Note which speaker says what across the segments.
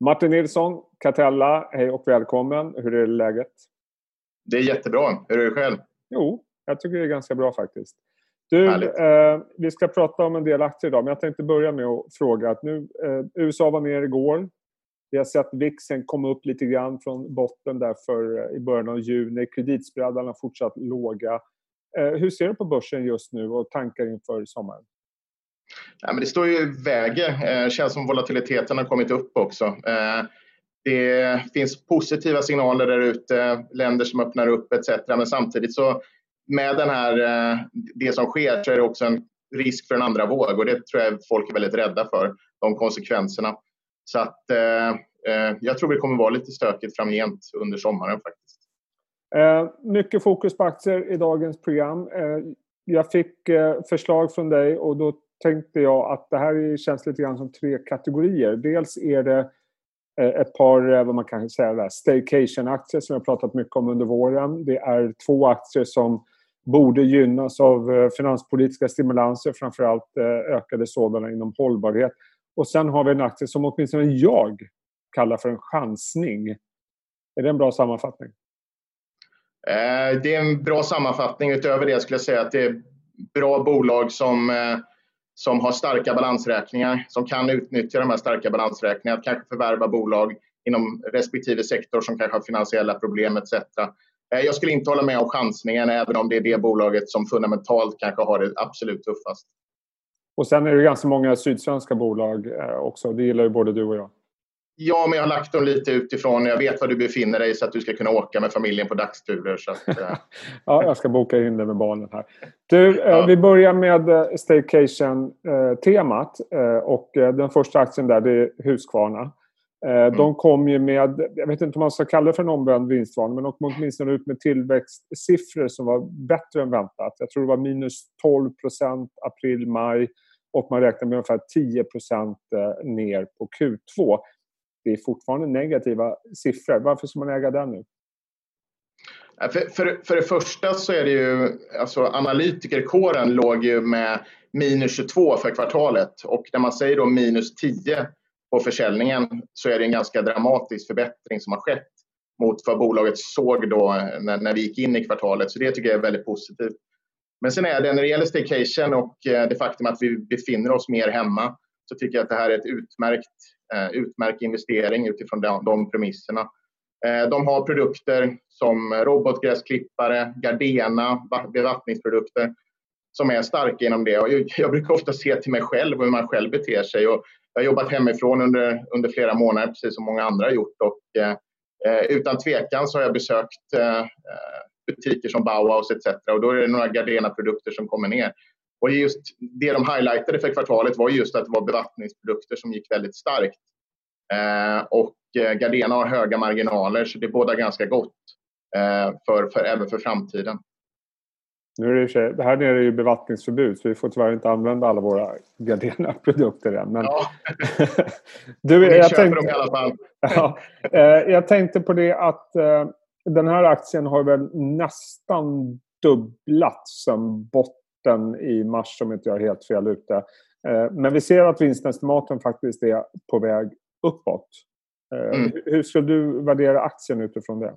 Speaker 1: Martin Nilsson, Catella, hej och välkommen. Hur är läget?
Speaker 2: Det är jättebra. Hur är det själv?
Speaker 1: Jo, jag tycker det är ganska bra faktiskt. Du, eh, vi ska prata om en del aktier idag, men jag tänkte börja med att fråga att nu, eh, USA var ner igår. Vi har sett VIXen komma upp lite grann från botten där för, eh, i början av juni. Kreditspreadarna fortsatt låga. Eh, hur ser du på börsen just nu och tankar inför sommaren?
Speaker 2: Ja, men det står ju väger. Eh, det känns som volatiliteten har kommit upp också. Eh, det finns positiva signaler där ute, länder som öppnar upp etc. Men samtidigt så med den här, eh, det som sker så är det också en risk för en andra våg och det tror jag folk är väldigt rädda för, de konsekvenserna. Så att jag tror det kommer vara lite stökigt framgent under sommaren faktiskt.
Speaker 1: Mycket fokus på aktier i dagens program. Jag fick förslag från dig och då tänkte jag att det här känns lite grann som tre kategorier. Dels är det eh, ett par, eh, vad man kan säga, staycation-aktier som jag pratat mycket om under våren. Det är två aktier som borde gynnas av eh, finanspolitiska stimulanser, framförallt ökade sådana inom hållbarhet. Och sen har vi en aktie som åtminstone jag kallar för en chansning. Är det en bra sammanfattning?
Speaker 2: Det är en bra sammanfattning. Utöver det skulle jag säga att det är bra bolag som som har starka balansräkningar, som kan utnyttja de här starka balansräkningarna, att kanske förvärva bolag inom respektive sektor som kanske har finansiella problem etc. Eh, jag skulle inte hålla med om chansningen, även om det är det bolaget som fundamentalt kanske har det absolut tuffast.
Speaker 1: Och sen är det ganska många sydsvenska bolag eh, också. Det gillar ju både du och jag.
Speaker 2: Ja, men jag har lagt dem lite utifrån. Jag vet var du befinner dig så att du ska kunna åka med familjen på dagsturer. Så att,
Speaker 1: eh. ja, jag ska boka in det med barnen här. Du, eh, ja. vi börjar med eh, staycation-temat. Och den första aktien där det är Husqvarna. Mm. De kom ju med, jag vet inte om man ska kalla det för en omvänd vinstvarning, men de kom åtminstone ut med tillväxtsiffror som var bättre än väntat. Jag tror det var minus 12 procent april-maj och man räknar med ungefär 10 procent ner på Q2 det är fortfarande negativa siffror. Varför ska man äga den nu?
Speaker 2: För, för, för det första så är det ju, alltså analytikerkåren låg ju med minus 22 för kvartalet och när man säger då minus 10 på försäljningen så är det en ganska dramatisk förbättring som har skett mot vad bolaget såg då när, när vi gick in i kvartalet. Så det tycker jag är väldigt positivt. Men sen är det när det gäller staycation och eh, det faktum att vi befinner oss mer hemma så tycker jag att det här är ett utmärkt Eh, utmärkt investering utifrån de, de premisserna. Eh, de har produkter som robotgräsklippare, Gardena, bevattningsprodukter som är starka inom det. Och jag brukar ofta se till mig själv och hur man själv beter sig. Och jag har jobbat hemifrån under, under flera månader, precis som många andra har gjort. Och, eh, eh utan tvekan så har jag besökt eh, butiker som Bauhaus etc. Och då är det några Gardena-produkter som kommer ner. Och just det de highlightade för kvartalet var just att det var bevattningsprodukter som gick väldigt starkt. Eh, och eh, Gardena har höga marginaler så det bådar ganska gott eh, för, för, även för framtiden.
Speaker 1: Nu är det, sig, det här nere är ju bevattningsförbud så vi får tyvärr inte använda alla våra Gardena-produkter än. Men... Ja.
Speaker 2: du, jag, tänkte, dem i alla fall.
Speaker 1: ja, eh, jag tänkte på det att eh, den här aktien har väl nästan dubblats sen botten rapporten i mars om inte jag är helt fel ute. Eh, men vi ser att vinstestimaten faktiskt är på väg uppåt. Eh, mm. Hur skulle du värdera aktien utifrån det?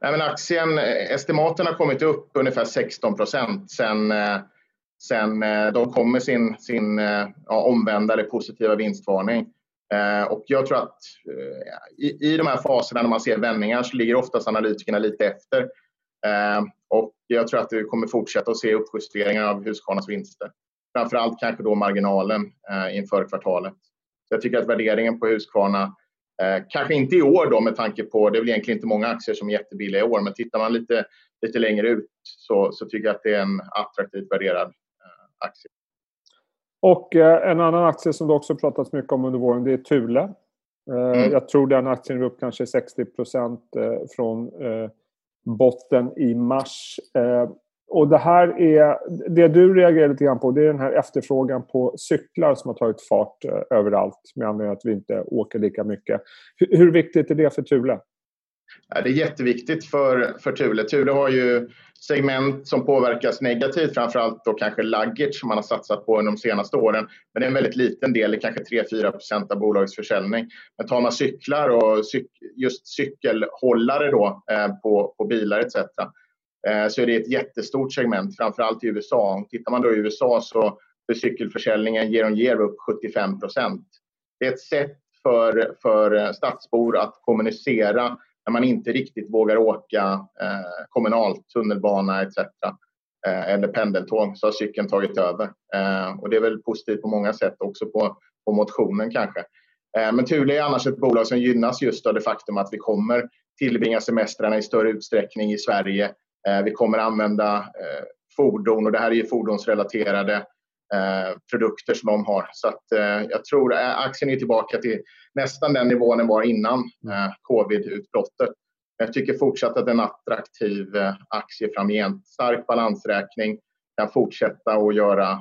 Speaker 2: Nej, men aktien, eh, estimaten har kommit upp ungefär 16 procent sen, sen de kom med sin, sin ja, omvända eller positiva vinstvarning. Och jag tror att i, i de här faserna när man ser vändningar så ligger oftast analytikerna lite efter. Och jag tror att vi kommer fortsätta att se uppjusteringar av Husqvarnas vinster. Framförallt kanske då marginalen eh, inför kvartalet. Så jag tycker att värderingen på Husqvarna, eh, kanske inte i år då med tanke på, det är väl egentligen inte många aktier som är jättebilliga i år, men tittar man lite, lite längre ut så, så tycker jag att det är en attraktivt värderad eh, aktie.
Speaker 1: Och en annan aktie som det också pratats mycket om under våren, det är Thule. Mm. Jag tror den aktien är upp kanske 60 procent från botten i mars. Eh, och det här är, det du reagerar lite grann på det är den här efterfrågan på cyklar som har tagit fart eh, överallt med anledning av att vi inte åker lika mycket. Hur, hur viktigt är det för Thule?
Speaker 2: Det är jätteviktigt för, för Thule. Thule har ju segment som påverkas negativt, framförallt då kanske luggage som man har satsat på under de senaste åren. Men det är en väldigt liten del, det är kanske 3-4 procent av bolagets försäljning. Men tar man cyklar och cyk, just cykelhållare då, eh, på, på bilar etc. Eh, så är det ett jättestort segment, framförallt i USA. Tittar man då i USA så är cykelförsäljningen year on year upp 75 procent. Det är ett sätt för, för eh, stadsbor att kommunicera när man inte riktigt vågar åka eh, kommunalt, tunnelbana etc. Eh, eller pendeltåg så har cykeln tagit över. Eh, och det är väl positivt på många sätt också på, på motionen kanske. Eh, men Thule är annars ett bolag som gynnas just av det faktum att vi kommer tillbringa semestrarna i större utsträckning i Sverige. Eh, vi kommer använda eh, fordon och det här är ju fordonsrelaterade Eh, produkter som de har. Så att, eh, jag tror att eh, aktien är tillbaka till nästan den nivån den var innan mm. covid-utbrottet. Jag tycker fortsatt att det är en attraktiv aktie framgent. Stark balansräkning, kan fortsätta att göra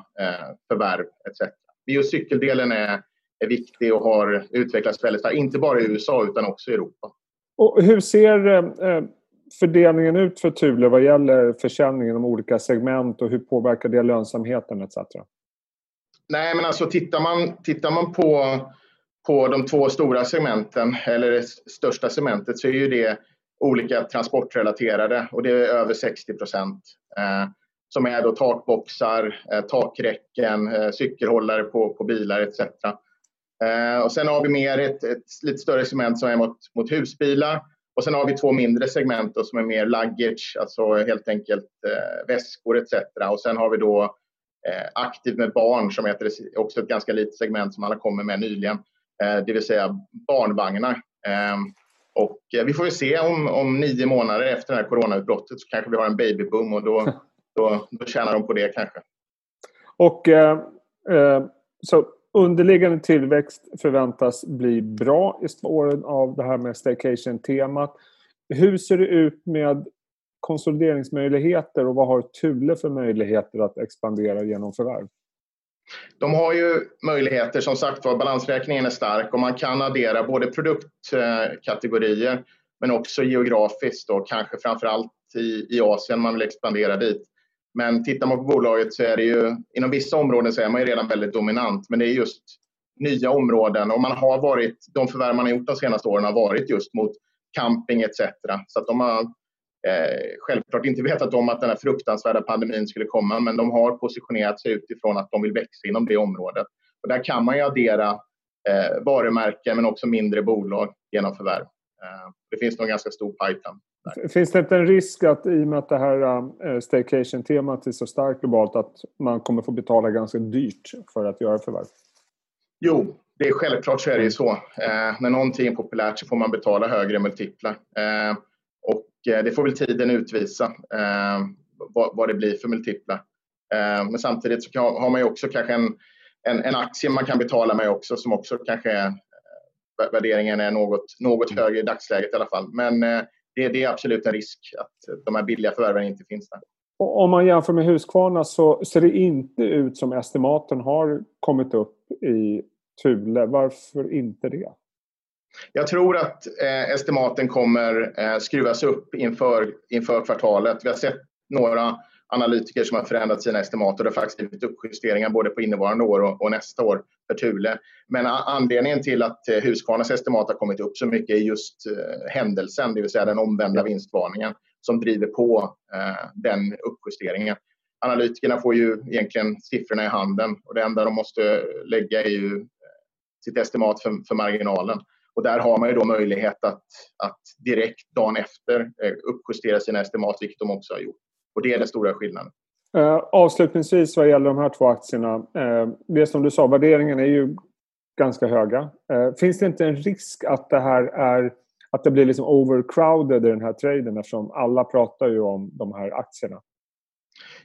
Speaker 2: förvärv etc. Biocykeldelen är, är viktig och har utvecklats väldigt starkt, inte bara i USA utan också i Europa.
Speaker 1: Och hur ser fördelningen ut för Thule vad gäller försäljningen av olika segment och hur påverkar det lönsamheten etc?
Speaker 2: Nej, men alltså tittar man, tittar man på, på de två stora segmenten, eller det största segmentet, så är ju det olika transportrelaterade och det är över 60 procent. Eh, som är då takboxar, eh, takräcken, eh, cykelhållare på, på bilar etc. Eh, och sen har vi mer ett, ett lite större segment som är mot, mot husbilar. Och sen har vi två mindre segment då, som är mer luggage, alltså helt enkelt eh, väskor etc. Och sen har vi då Eh, aktiv med barn som heter också ett ganska litet segment som alla kommer med nyligen. Eh, det vill säga barnvagnar. Ehm, och eh, vi får ju se om, om nio månader efter det här coronautbrottet så kanske vi har en babyboom och då, då, då tjänar de på det kanske.
Speaker 1: Och eh, så underliggande tillväxt förväntas bli bra i spåren av det här med staycation-temat. Hur ser det ut med konsolideringsmöjligheter och vad har Thule för möjligheter att expandera genom förvärv?
Speaker 2: De har ju möjligheter, som sagt var, balansräkningen är stark och man kan addera både produktkategorier men också geografiskt och kanske framför allt i, i Asien man vill expandera dit. Men tittar man på bolaget så är det ju, inom vissa områden så är man ju redan väldigt dominant, men det är just nya områden och man har varit, de förvärv man har gjort de senaste åren har varit just mot camping etc. Så att de har eh, självklart inte vetat om att den här fruktansvärda pandemin skulle komma, men de har positionerat sig utifrån att de vill växa inom det området. Och där kan man ju addera eh, varumärken men också mindre bolag genom förvärv. Eh, det finns nog en ganska stor pipeline.
Speaker 1: Finns det inte en risk att i och med att det här eh, staycation-temat är så starkt globalt att man kommer få betala ganska dyrt för att göra förvärv?
Speaker 2: Jo, det är självklart så är det ju så. Eh, när någonting är populärt så får man betala högre multiplar. Eh, Eh, det får väl tiden utvisa eh, vad, vad det blir för multiplar. Eh, men samtidigt så kan, har man ju också kanske en, en, en, aktie man kan betala med också som också kanske eh, är, värderingen är något, något högre i dagsläget i alla fall. Men eh, det, det är absolut en risk att de här billiga förvärven inte finns där.
Speaker 1: Om man jämför med Husqvarna så ser det inte ut som estimaten har kommit upp i Thule. Varför inte det?
Speaker 2: Jag tror att eh, estimaten kommer eh, skruvas upp inför, inför kvartalet. Vi har sett några analytiker som har förändrat sina estimat och det har faktiskt blivit uppjusteringar både på innevarande år och, och nästa år för Thule. Men anledningen till att eh, Husqvarnas estimat har kommit upp så mycket är just eh, händelsen, det vill säga den omvända vinstvarningen som driver på eh, den uppjusteringen. Analytikerna får ju egentligen siffrorna i handen och det enda de måste lägga är ju eh, sitt estimat för, för marginalen. Och där har man ju då möjlighet att, att direkt dagen efter eh, uppjustera sina estimat, vilket de också har gjort. Och det är den stora skillnaden.
Speaker 1: Uh, avslutningsvis vad gäller de här två aktierna. Uh, det som du sa, värderingen är ju ganska höga. Uh, finns det inte en risk att det här är att det blir liksom overcrowded i den här traden eftersom alla pratar ju om de här aktierna?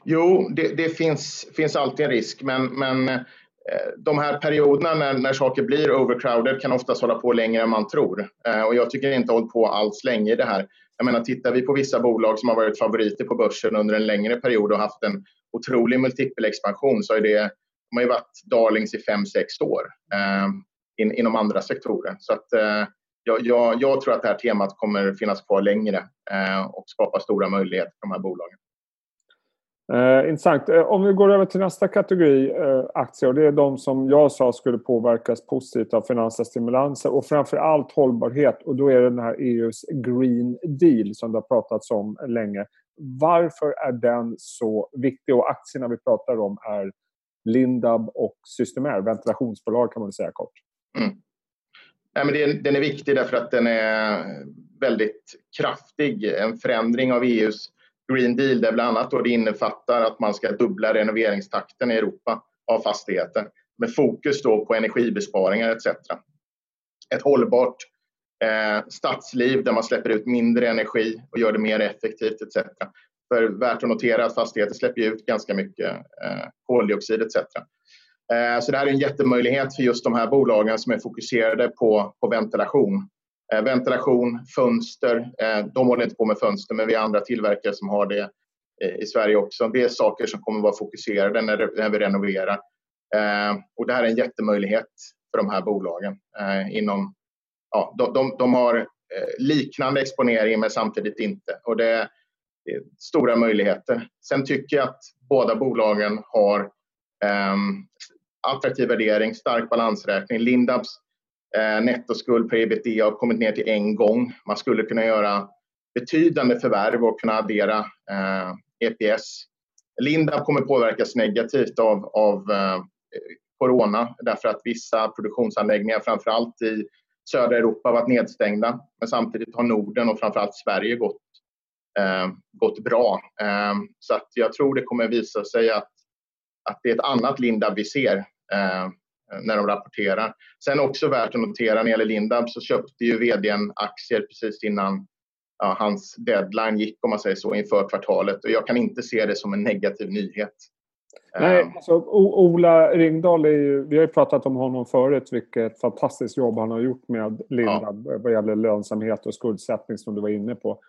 Speaker 2: Jo, det, det finns, finns alltid en risk men, men Eh, de här perioderna när, när saker blir overcrowded kan oftast hålla på längre än man tror. Eh, och jag tycker inte hållit på alls länge i det här. Jag menar, tittar vi på vissa bolag som har varit favoriter på börsen under en längre period och haft en otrolig multipelexpansion så är det, de har ju varit darlings i fem sex år eh, in, inom andra sektorer. Så att, eh, jag, jag, jag, tror att det här temat kommer finnas kvar längre eh, och skapa stora möjligheter för de här bolagen.
Speaker 1: Eh, intressant. Eh, om vi går över till nästa kategori eh, aktier. Det är de som jag sa skulle påverkas positivt av finansiella stimulanser och framför allt hållbarhet. Och då är det den här EUs Green Deal som det har pratats om länge. Varför är den så viktig? Och aktierna vi pratar om är Lindab och Systemair, ventilationsbolag kan man säga kort. Mm.
Speaker 2: Nej, men det, den är viktig därför att den är väldigt kraftig. En förändring av EUs Green Deal där bland annat då det innefattar att man ska dubbla renoveringstakten i Europa av fastigheter med fokus då på energibesparingar etc. Ett hållbart eh, stadsliv där man släpper ut mindre energi och gör det mer effektivt etc. För värt att notera att fastigheter släpper ut ganska mycket eh, koldioxid etc. Eh, så det här är en jättemöjlighet för just de här bolagen som är fokuserade på, på ventilation. Eh, ventilation, fönster. Eh, de håller inte på med fönster, men vi har andra tillverkare som har det eh, i Sverige också. Det är saker som kommer att vara fokuserade när, när vi renoverar. Eh, och det här är en jättemöjlighet för de här bolagen. Eh, inom, ja, de, de, de har liknande exponering men samtidigt inte. Och det är, det är stora möjligheter. Sen tycker jag att båda bolagen har ehm, attraktiv värdering, stark balansräkning. Lindabs eh, nettoskuld per ebitda har kommit ner till en gång. Man skulle kunna göra betydande förvärv och kunna addera eh, EPS. Lindab kommer påverkas negativt av, av eh, corona därför att vissa produktionsanläggningar, framför allt i södra Europa, varit nedstängda. Men samtidigt har Norden och framför allt Sverige gått, eh, gått bra. Eh, så att jag tror det kommer visa sig att att det är ett annat Lindab vi ser eh, när de rapporterar. Sen också värt att notera när det gäller Lindab så köpte ju vdn aktier precis innan ja, hans deadline gick om man säger så inför kvartalet och jag kan inte se det som en negativ nyhet.
Speaker 1: Nej, eh. alltså, Ola Ringdahl är ju, vi har ju pratat om honom förut, vilket fantastiskt jobb han har gjort med Lindab ja. vad gäller lönsamhet och skuldsättning som du var inne på.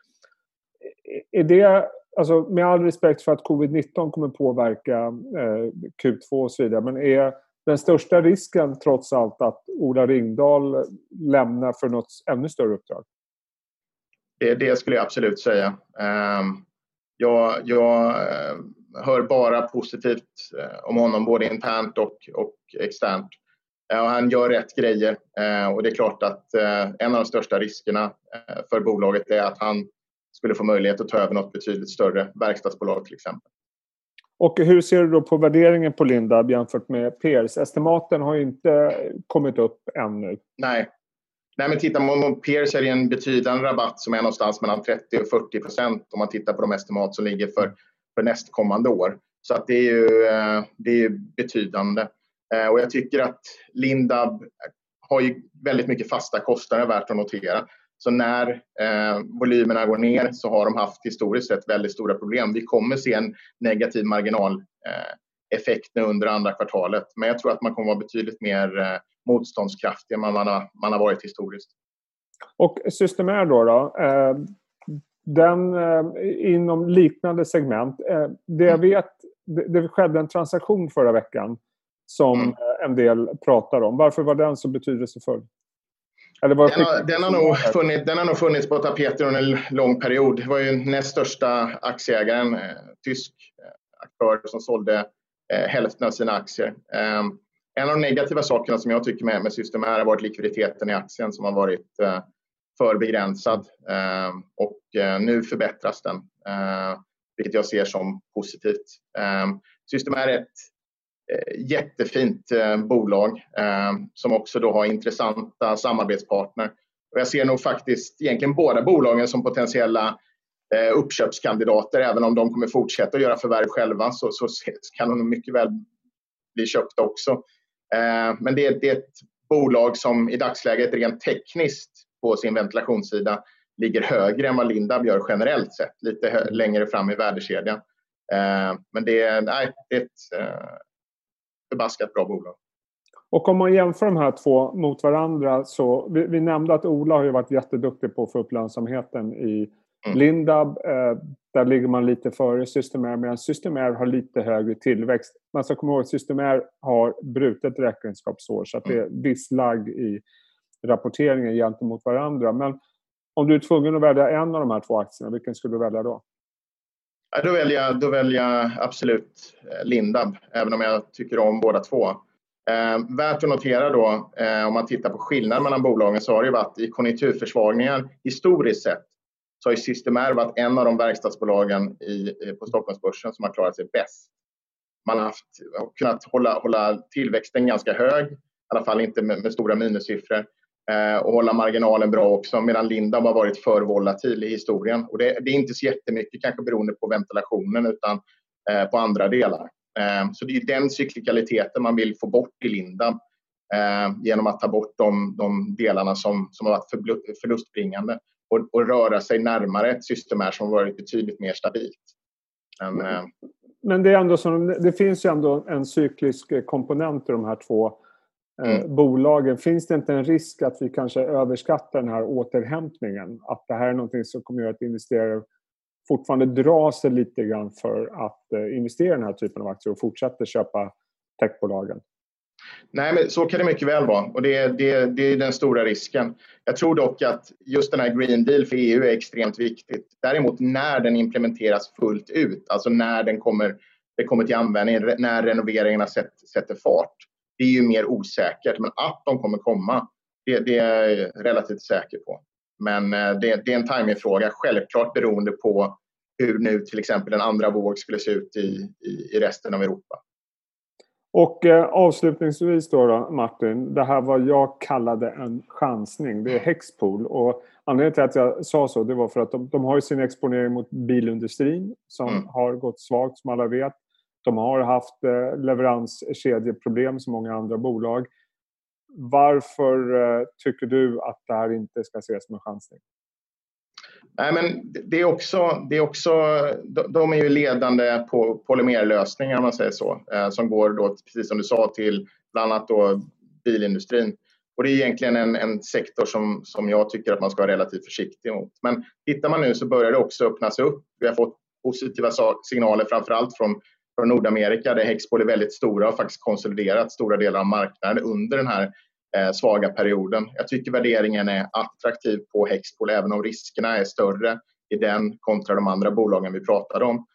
Speaker 1: Är det alltså, med all respekt för att covid-19 kommer påverka eh, Q2 och så vidare, men är den största risken trots allt att Ola Ringdahl lämnar för något ännu större uppdrag?
Speaker 2: Det, det skulle jag absolut säga. Ehm, jag, jag eh, hör bara positivt eh, om honom, både internt och, och externt. Och han gör rätt grejer ehm, och det är klart att eh, en av de största riskerna för bolaget är att han skulle få möjlighet att ta över något betydligt större verkstadsbolag till exempel.
Speaker 1: Och hur ser du då på värderingen på Lindab jämfört med peers? Estimaten har ju inte kommit upp ännu.
Speaker 2: Nej. Nej, men tittar man på peers är det en betydande rabatt som är någonstans mellan 30 och 40 procent om man tittar på de estimat som ligger för, för nästkommande år. Så att det är ju eh, det är betydande. Eh, och jag tycker att Lindab har ju väldigt mycket fasta kostnader värt att notera. Så när eh, volymerna går ner så har de haft historiskt sett väldigt stora problem. Vi kommer se en negativ marginaleffekt eh, nu under andra kvartalet. Men jag tror att man kommer vara betydligt mer eh, motståndskraftig än man har, man har varit historiskt.
Speaker 1: Och Systemair då? då eh, den eh, inom liknande segment. Eh, det jag mm. vet, det, det skedde en transaktion förra veckan som mm. en del pratar om. Varför var den så betydelsefull?
Speaker 2: Den, har, den, har nog funnits, den har nog funnits på tapeten under en lång period. Det var ju näst största aktieägaren, eh, tysk eh, aktör som sålde eh, hälften av sina aktier. Eh, en av de negativa sakerna som jag tycker med, med System har varit likviditeten i aktien som har varit eh, för begränsad eh, och nu förbättras den, vilket jag ser som positivt. System är ett Eh, Eh, jättefint eh, bolag eh, som också då har intressanta samarbetspartner. Och jag ser nog faktiskt egentligen båda bolagen som potentiella eh, uppköpskandidater. Även om de kommer fortsätta att göra förvärv själva så, så kan de mycket väl bli köpta också. Eh, men det är, det är ett bolag som i dagsläget rent tekniskt på sin ventilationssida ligger högre än vad Lindab gör generellt sett, lite längre fram i värdekedjan. Men det är, nej, det är ett förbaskat bra bolag.
Speaker 1: Och om man jämför de här två mot varandra så, vi, vi nämnde att Ola har ju varit jätteduktig på att få upp lönsamheten i mm. Lindab. Eh, där ligger man lite före Systemair medan Systemair har lite högre tillväxt. Man ska komma ihåg att Systemair har brutet räkenskapsår så att det är mm. viss lagg i, rapporteringen gentemot varandra. Men om du är tvungen att välja en av de här två aktierna, vilken skulle du välja då?
Speaker 2: Då, väljer jag, då väljer jag absolut eh, Lindab, även om jag tycker om båda två. Eh, värt att notera då, eh, om man tittar på skillnaden mellan bolagen, så har det varit i konjunkturförsvagningar historiskt sett så har ju Systemair varit en av de verkstadsbolagen i, eh, på Stockholmsbörsen som har klarat sig bäst. Man har haft, kunnat hålla, hålla tillväxten ganska hög, i alla fall inte med, med stora minussiffror Eh, och hålla marginalen bra också medan Lindab har varit för volatil i historien. Och det, det är inte så jättemycket kanske beroende på ventilationen utan eh, på andra delar. Eh, så det är den cyklikaliteten man vill få bort i Lindab eh, genom att ta bort de, de delarna som, som har varit förlustbringande och, och röra sig närmare ett system här som varit betydligt mer stabilt.
Speaker 1: Men. Eh, Men det, är ändå som, det finns ju ändå en cyklisk komponent i de här två mm. bolagen. Finns det inte en risk att vi kanske överskattar den här återhämtningen? Att det här är någonting som kommer att göra att investerare fortfarande drar sig lite grann för att eh, investera i den här typen av aktier och fortsätter köpa techbolagen?
Speaker 2: Nej, men så kan det mycket väl vara och det, det, det är den stora risken. Jag tror dock att just den här Green Deal för EU är extremt viktigt. Däremot när den implementeras fullt ut, alltså när den kommer, det kommer till användning, när renoveringarna sätt, sätter fart, det är ju mer osäkert. Men att de kommer komma, det, det är jag relativt säker på. Men eh, det, det är en timingfråga, självklart beroende på hur nu till exempel en andra våg skulle se ut i, i, i resten av Europa.
Speaker 1: Och eh, avslutningsvis då, då, Martin, det här vad jag kallade en chansning, det är Hexpool. Och anledningen till att jag sa så det var för att de, de har sin exponering mot bilindustrin som mm. har gått svagt som alla vet. De har haft eh, leveranskedjeproblem som många andra bolag. Varför eh, tycker du att det här inte ska ses som en chansning?
Speaker 2: Nej, men det är också, det är också, de är ju ledande på polymerlösningar om man säger så, eh, som går då, precis som du sa, till bland annat då bilindustrin. Och det är egentligen en, en sektor som, som jag tycker att man ska vara relativt försiktig mot. Men tittar man nu så börjar det också öppnas upp. Vi har fått positiva signaler framför allt från, från Nordamerika där Hexpol är väldigt stora och faktiskt konsoliderat stora delar av marknaden under den här eh, svaga perioden. Jag tycker värderingen är attraktiv på Hexpol även om riskerna är större i den kontra de andra bolagen vi pratade om.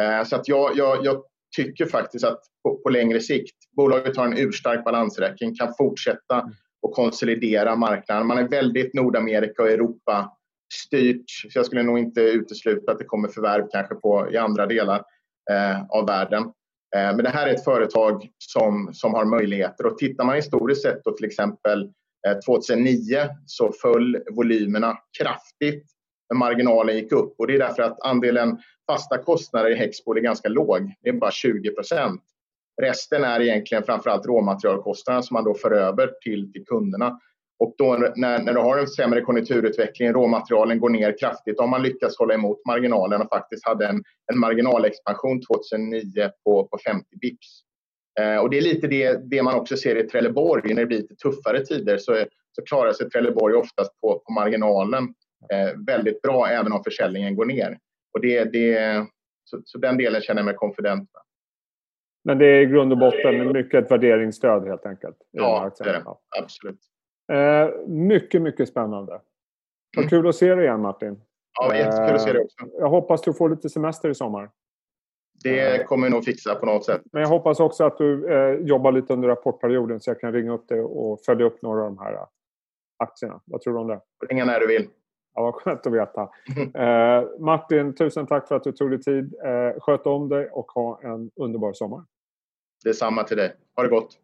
Speaker 2: Eh, så att jag, jag, jag, tycker faktiskt att på, på, längre sikt, bolaget har en urstark balansräkning, kan fortsätta och konsolidera marknaden. Man är väldigt Nordamerika och Europa styrt, så jag skulle nog inte utesluta att det kommer förvärv kanske på, i andra delar Eh, av världen. Eh, men det här är ett företag som, som har möjligheter och tittar man historiskt sett då till exempel eh, 2009 så föll volymerna kraftigt men marginalen gick upp och det är därför att andelen fasta kostnader i Hexpol är ganska låg. Det är bara 20 procent. Resten är egentligen framförallt råmaterialkostnaderna som man då för över till, till kunderna. Och då när, när du har en sämre konjunkturutveckling, råmaterialen går ner kraftigt, om man lyckas hålla emot marginalen och faktiskt hade en, en marginalexpansion 2009 på, på 50 bips. Eh, och det är lite det, det man också ser i Trelleborg, när det blir lite tuffare tider så, så klarar sig Trelleborg oftast på, på marginalen eh, väldigt bra även om försäljningen går ner. Och det, det, så, så den delen känner jag mig konfident med.
Speaker 1: Men det är i grund och botten mycket ett värderingsstöd helt enkelt?
Speaker 2: Ja, det är det. Absolut.
Speaker 1: Eh, mycket, mycket spännande. Vad mm. kul att se dig igen Martin.
Speaker 2: Ja, jättekul att se dig också.
Speaker 1: Eh, jag hoppas du får lite semester i sommar.
Speaker 2: Det kommer vi nog fixa på något sätt.
Speaker 1: Men jag hoppas också att du eh, jobbar lite under rapportperioden så jag kan ringa upp dig och följa upp några av de här aktierna. Vad tror du om det?
Speaker 2: Ringa när du vill.
Speaker 1: Ja, vad skönt att veta. Eh, Martin, tusen tack för att du tog dig tid. Eh, sköt om dig och ha en underbar sommar.
Speaker 2: Detsamma till dig. Ha det gott.